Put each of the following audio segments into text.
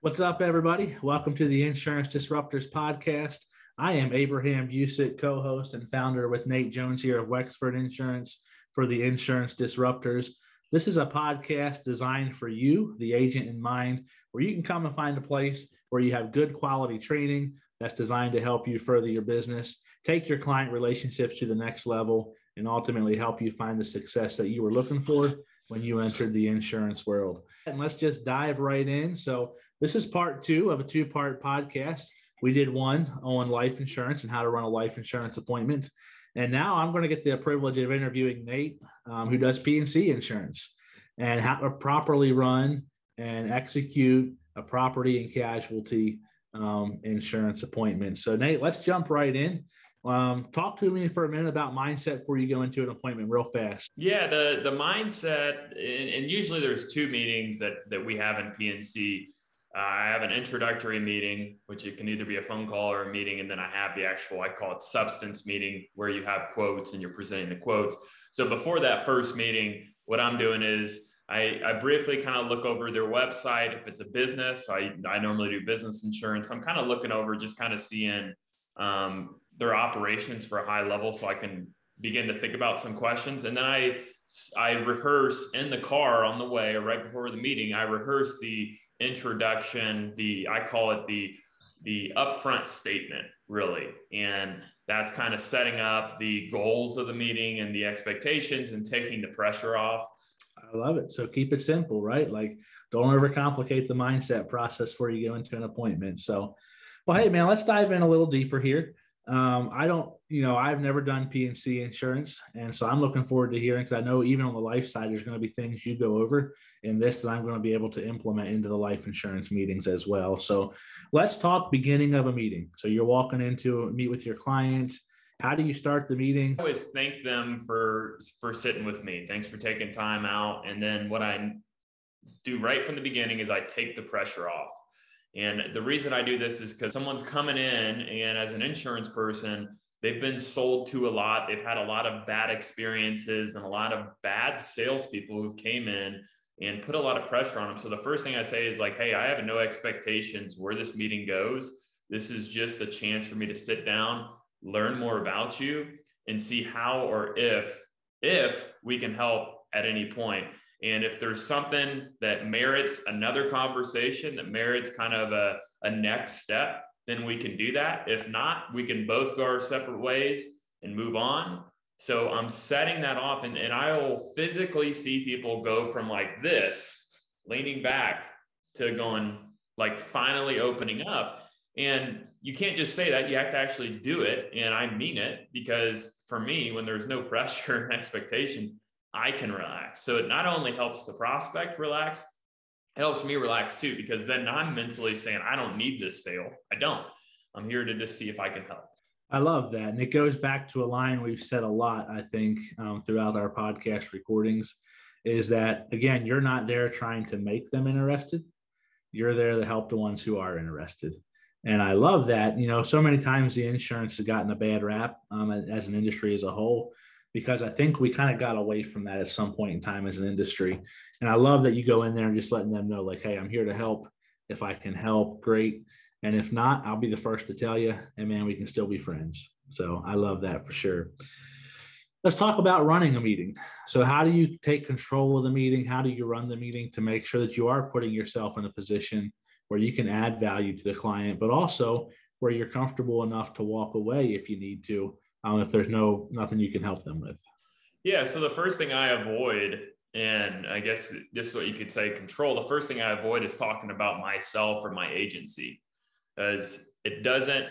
What's up, everybody? Welcome to the Insurance Disruptors podcast. I am Abraham Busick, co host and founder with Nate Jones here of Wexford Insurance for the Insurance Disruptors. This is a podcast designed for you, the agent in mind, where you can come and find a place where you have good quality training that's designed to help you further your business, take your client relationships to the next level, and ultimately help you find the success that you were looking for when you entered the insurance world. And let's just dive right in. So, this is part two of a two part podcast. We did one on life insurance and how to run a life insurance appointment. And now I'm going to get the privilege of interviewing Nate, um, who does P&C insurance and how to properly run and execute a property and casualty um, insurance appointment. So, Nate, let's jump right in. Um, talk to me for a minute about mindset before you go into an appointment, real fast. Yeah, the the mindset, and, and usually there's two meetings that that we have in P&C. Uh, I have an introductory meeting, which it can either be a phone call or a meeting, and then I have the actual I call it substance meeting, where you have quotes and you're presenting the quotes. So before that first meeting, what I'm doing is I, I briefly kind of look over their website. If it's a business, I, I normally do business insurance. I'm kind of looking over just kind of seeing um, their operations for a high level so I can begin to think about some questions. And then I, I rehearse in the car on the way or right before the meeting, I rehearse the introduction, the, I call it the, the upfront statement really. And that's kind of setting up the goals of the meeting and the expectations and taking the pressure off. I love it. So keep it simple, right? Like don't overcomplicate the mindset process before you go into an appointment. So, well, hey man, let's dive in a little deeper here. Um, I don't, you know, I've never done P&C insurance, and so I'm looking forward to hearing because I know even on the life side, there's going to be things you go over in this that I'm going to be able to implement into the life insurance meetings as well. So let's talk beginning of a meeting. So you're walking into meet with your client. How do you start the meeting? I always thank them for for sitting with me. Thanks for taking time out. And then what I do right from the beginning is I take the pressure off. And the reason I do this is because someone's coming in and as an insurance person, they've been sold to a lot. They've had a lot of bad experiences and a lot of bad salespeople who came in and put a lot of pressure on them. So the first thing I say is like, hey, I have no expectations where this meeting goes. This is just a chance for me to sit down, learn more about you, and see how or if if we can help at any point. And if there's something that merits another conversation, that merits kind of a, a next step, then we can do that. If not, we can both go our separate ways and move on. So I'm setting that off, and, and I will physically see people go from like this, leaning back, to going like finally opening up. And you can't just say that, you have to actually do it. And I mean it because for me, when there's no pressure and expectations, I can relax. So it not only helps the prospect relax, it helps me relax too, because then I'm mentally saying, I don't need this sale. I don't. I'm here to just see if I can help. I love that. And it goes back to a line we've said a lot, I think, um, throughout our podcast recordings is that, again, you're not there trying to make them interested. You're there to help the ones who are interested. And I love that. You know, so many times the insurance has gotten a bad rap um, as an industry as a whole because I think we kind of got away from that at some point in time as an industry. And I love that you go in there and just letting them know, like, hey, I'm here to help. If I can help, great. And if not, I'll be the first to tell you, and man, we can still be friends. So I love that for sure. Let's talk about running a meeting. So, how do you take control of the meeting? How do you run the meeting to make sure that you are putting yourself in a position where you can add value to the client, but also where you're comfortable enough to walk away if you need to um, if there's no nothing you can help them with? Yeah. So the first thing I avoid, and I guess this is what you could say, control. The first thing I avoid is talking about myself or my agency, as it doesn't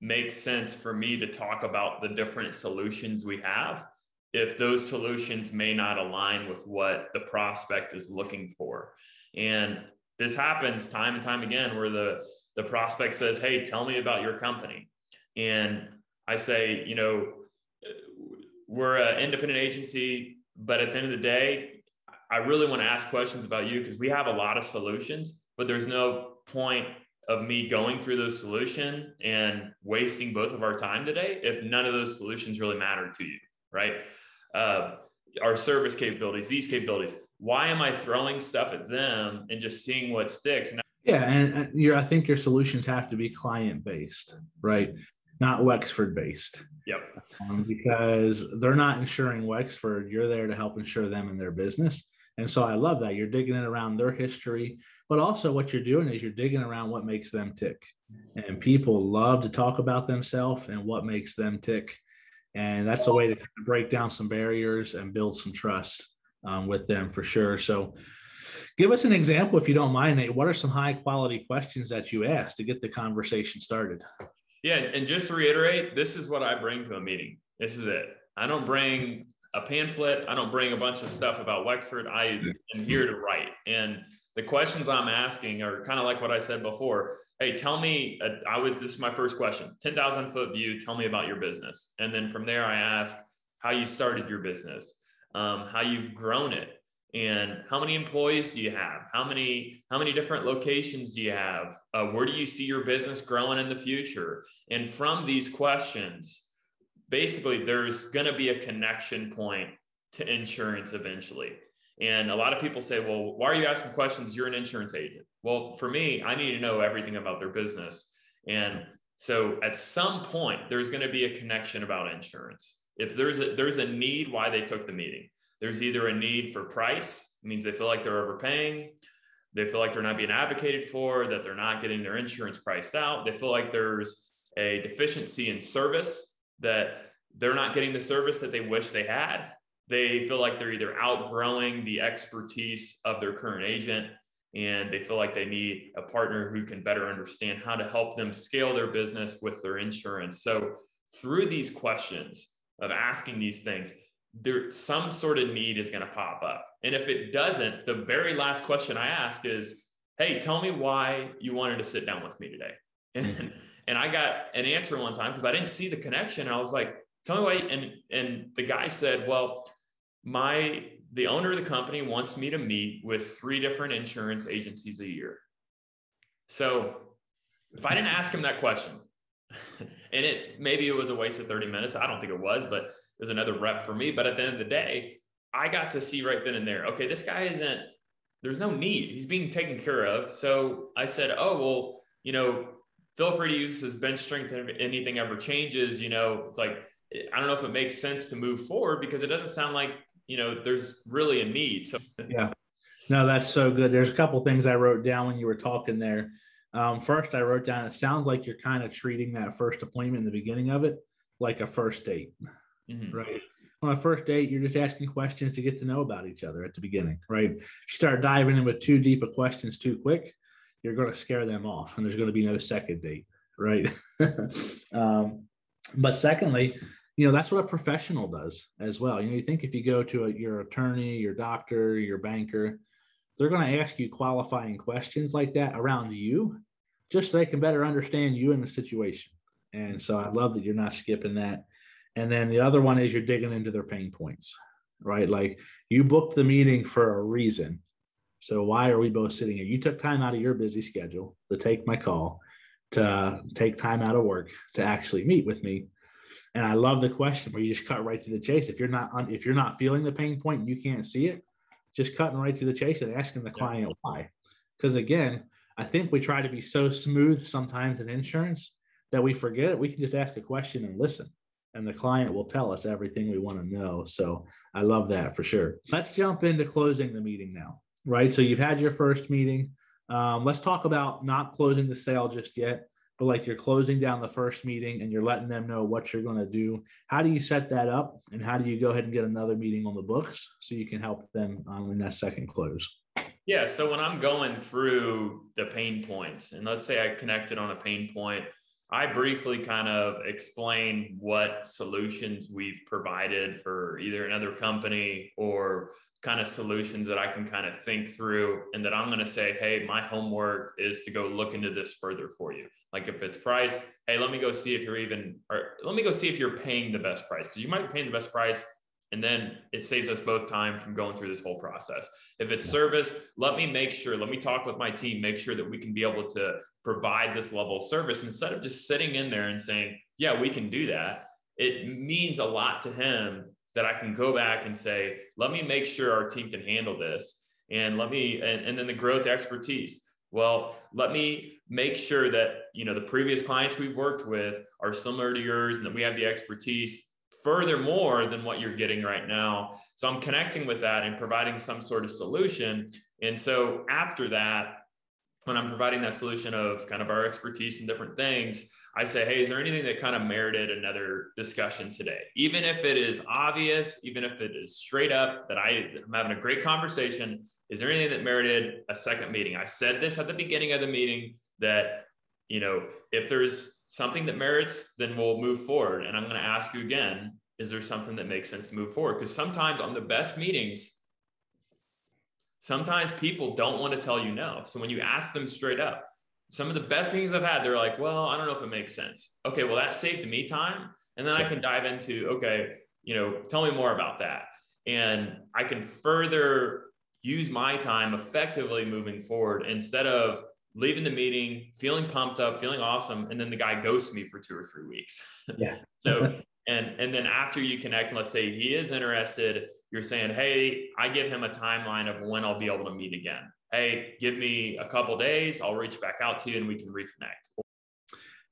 make sense for me to talk about the different solutions we have if those solutions may not align with what the prospect is looking for. And this happens time and time again where the the prospect says, "Hey, tell me about your company." And I say, you know, we're an independent agency, but at the end of the day, I really want to ask questions about you because we have a lot of solutions, but there's no point of me going through those solution and wasting both of our time today if none of those solutions really matter to you, right? Uh, our service capabilities, these capabilities. Why am I throwing stuff at them and just seeing what sticks? And Yeah, and your I think your solutions have to be client based, right? Not Wexford based. Yep. Um, because they're not insuring Wexford, you're there to help insure them and their business. And so I love that you're digging in around their history, but also what you're doing is you're digging around what makes them tick. And people love to talk about themselves and what makes them tick. And that's a way to break down some barriers and build some trust um, with them for sure. So, give us an example, if you don't mind, Nate. What are some high quality questions that you ask to get the conversation started? Yeah. And just to reiterate, this is what I bring to a meeting. This is it. I don't bring a pamphlet. I don't bring a bunch of stuff about Wexford. I am here to write. And the questions I'm asking are kind of like what I said before. Hey, tell me, uh, I was, this is my first question 10,000 foot view. Tell me about your business. And then from there, I ask how you started your business, um, how you've grown it, and how many employees do you have? How many how many different locations do you have? Uh, where do you see your business growing in the future? And from these questions basically there's going to be a connection point to insurance eventually. And a lot of people say well why are you asking questions? You're an insurance agent. Well for me i need to know everything about their business. And so at some point there's going to be a connection about insurance. If there's a there's a need why they took the meeting there's either a need for price, means they feel like they're overpaying. They feel like they're not being advocated for, that they're not getting their insurance priced out. They feel like there's a deficiency in service, that they're not getting the service that they wish they had. They feel like they're either outgrowing the expertise of their current agent and they feel like they need a partner who can better understand how to help them scale their business with their insurance. So, through these questions of asking these things, there some sort of need is going to pop up. And if it doesn't, the very last question I ask is, "Hey, tell me why you wanted to sit down with me today." And and I got an answer one time because I didn't see the connection. I was like, "Tell me why." And and the guy said, "Well, my the owner of the company wants me to meet with three different insurance agencies a year." So if I didn't ask him that question, and it maybe it was a waste of 30 minutes. I don't think it was, but was another rep for me. But at the end of the day, I got to see right then and there, okay, this guy isn't, there's no need. He's being taken care of. So I said, oh, well, you know, feel free to use his bench strength if anything ever changes. You know, it's like, I don't know if it makes sense to move forward because it doesn't sound like, you know, there's really a need. So, yeah. No, that's so good. There's a couple things I wrote down when you were talking there. Um, first, I wrote down, it sounds like you're kind of treating that first appointment in the beginning of it like a first date mm-hmm. right? On a first date, you're just asking questions to get to know about each other at the beginning, right? If you start diving in with too deep of questions too quick, you're going to scare them off, and there's going to be no second date, right? um, but secondly, you know that's what a professional does as well. You know, you think if you go to a, your attorney, your doctor, your banker, they're going to ask you qualifying questions like that around you, just so they can better understand you and the situation. And so I love that you're not skipping that. And then the other one is you're digging into their pain points, right? Like you booked the meeting for a reason. So why are we both sitting here? You took time out of your busy schedule to take my call, to take time out of work to actually meet with me. And I love the question where you just cut right to the chase. If you're not if you're not feeling the pain point and you can't see it, just cutting right to the chase and asking the client why. Because again, I think we try to be so smooth sometimes in insurance that we forget we can just ask a question and listen and the client will tell us everything we want to know. So I love that for sure. Let's jump into closing the meeting now, right? So you've had your first meeting. Um, let's talk about not closing the sale just yet, but like you're closing down the first meeting and you're letting them know what you're going to do. How do you set that up? And how do you go ahead and get another meeting on the books so you can help them um, in that second close? Yeah. So when I'm going through the pain points, and let's say I connected on a pain point, I briefly kind of explain what solutions we've provided for either another company or kind of solutions that I can kind of think through and that I'm going to say, hey, my homework is to go look into this further for you. Like if it's price, hey, let me go see if you're even, or let me go see if you're paying the best price because you might be paying the best price and then it saves us both time from going through this whole process. If it's service, let me make sure, let me talk with my team, make sure that we can be able to provide this level of service instead of just sitting in there and saying, yeah, we can do that. It means a lot to him that I can go back and say, let me make sure our team can handle this. And let me, and, and then the growth expertise. Well, let me make sure that you know the previous clients we've worked with are similar to yours and that we have the expertise furthermore than what you're getting right now. So I'm connecting with that and providing some sort of solution. And so after that, when I'm providing that solution of kind of our expertise in different things, I say, hey, is there anything that kind of merited another discussion today? Even if it is obvious, even if it is straight up that I, am having a great conversation, is there anything that merited a second meeting? I said this at the beginning of the meeting that, you know, if there's something that merits, then we'll move forward. And I'm going to ask you again, is there something that makes sense to move forward? Because sometimes on the best meetings, sometimes people don't want to tell you no. So when you ask them straight up, some of the best meetings I've had, they're like, well, I don't know if it makes sense. Okay, well, that saved me time. And then I can dive into, okay, you know, tell me more about that. And I can further use my time effectively moving forward instead of leaving the meeting, feeling pumped up, feeling awesome, and then the guy ghosts me for two or three weeks. Yeah. so and and then after you connect, let's say he is interested, you're saying, hey, I give him a timeline of when I'll be able to meet again. Hey, give me a couple days, I'll reach back out to you and we can reconnect.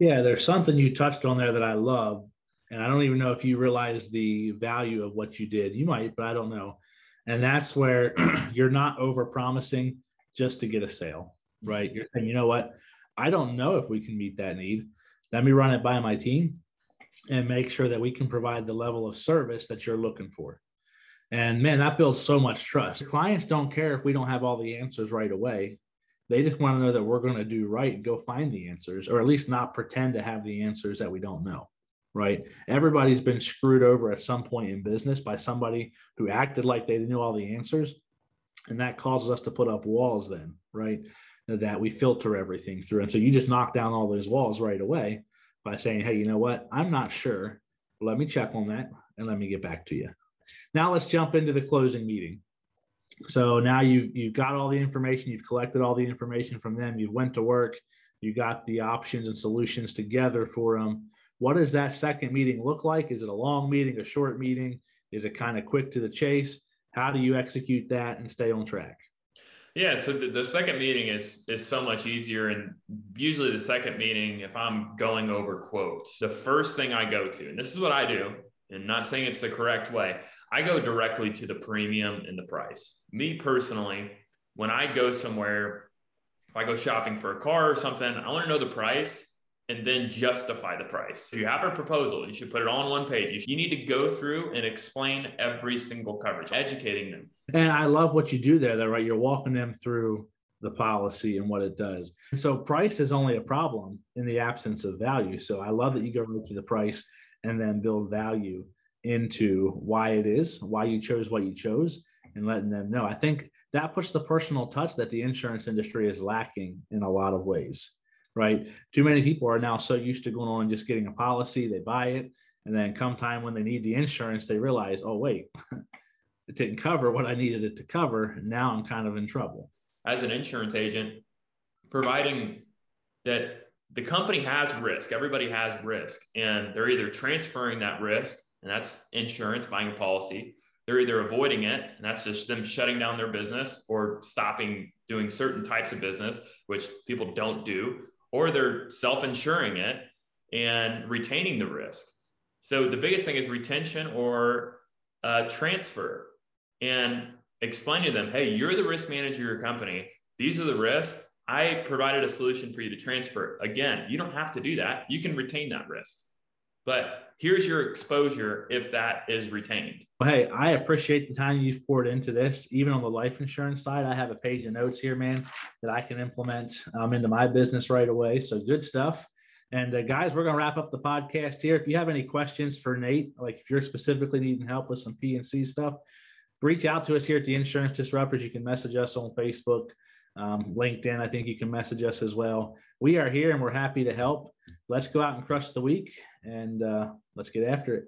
Yeah, there's something you touched on there that I love. And I don't even know if you realize the value of what you did. You might, but I don't know. And that's where you're not over promising just to get a sale, right? You're saying, you know what? I don't know if we can meet that need. Let me run it by my team and make sure that we can provide the level of service that you're looking for. And man, that builds so much trust. Clients don't care if we don't have all the answers right away. They just want to know that we're going to do right and go find the answers, or at least not pretend to have the answers that we don't know right? Everybody's been screwed over at some point in business by somebody who acted like they knew all the answers. And that causes us to put up walls, then, right? That we filter everything through. And so you just knock down all those walls right away by saying, hey, you know what? I'm not sure. Let me check on that and let me get back to you. Now let's jump into the closing meeting. So now you you've got all the information, you've collected all the information from them, you went to work, you got the options and solutions together for them what does that second meeting look like? Is it a long meeting, a short meeting? Is it kind of quick to the chase? How do you execute that and stay on track? Yeah, so the, the, second meeting is is so much easier, and usually the second meeting, if I'm going over quotes, the first thing I go to, and this is what I do, and not saying it's the correct way, I go directly to the premium and the price. Me personally, when I go somewhere, if I go shopping for a car or something, I want to know the price and then justify the price. So you have a proposal, you should put it on one page. You need to go through and explain every single coverage, educating them. And I love what you do there, though, right? You're walking them through the policy and what it does. So price is only a problem in the absence of value. So I love that you go right to the price and then build value into why it is, why you chose what you chose, and letting them know. I think that puts the personal touch that the insurance industry is lacking in a lot of ways right? Too many people are now so used to going on and just getting a policy, they buy it, and then come time when they need the insurance, they realize, oh wait, it didn't cover what I needed it to cover. Now I'm kind of in trouble. As an insurance agent, providing that the company has risk, everybody has risk, and they're either transferring that risk, and that's insurance, buying a policy. They're either avoiding it, and that's just them shutting down their business or stopping doing certain types of business, which people don't do, or they're self-insuring it and retaining the risk. So the biggest thing is retention or uh, transfer, and explain to them, hey, you're the risk manager of your company. These are the risks. I provided a solution for you to transfer. Again, you don't have to do that. You can retain that risk. But here's your exposure if that is retained. Well, hey, I appreciate the time you've poured into this. Even on the life insurance side, I have a page of notes here, man, that I can implement um, into my business right away. So good stuff. And uh, guys, we're going to wrap up the podcast here. If you have any questions for Nate, like if you're specifically needing help with some P&C stuff, reach out to us here at the Insurance Disruptors. You can message us on Facebook, um, LinkedIn. I think you can message us as well. We are here and we're happy to help. Let's go out and crush the week and uh, let's get after it.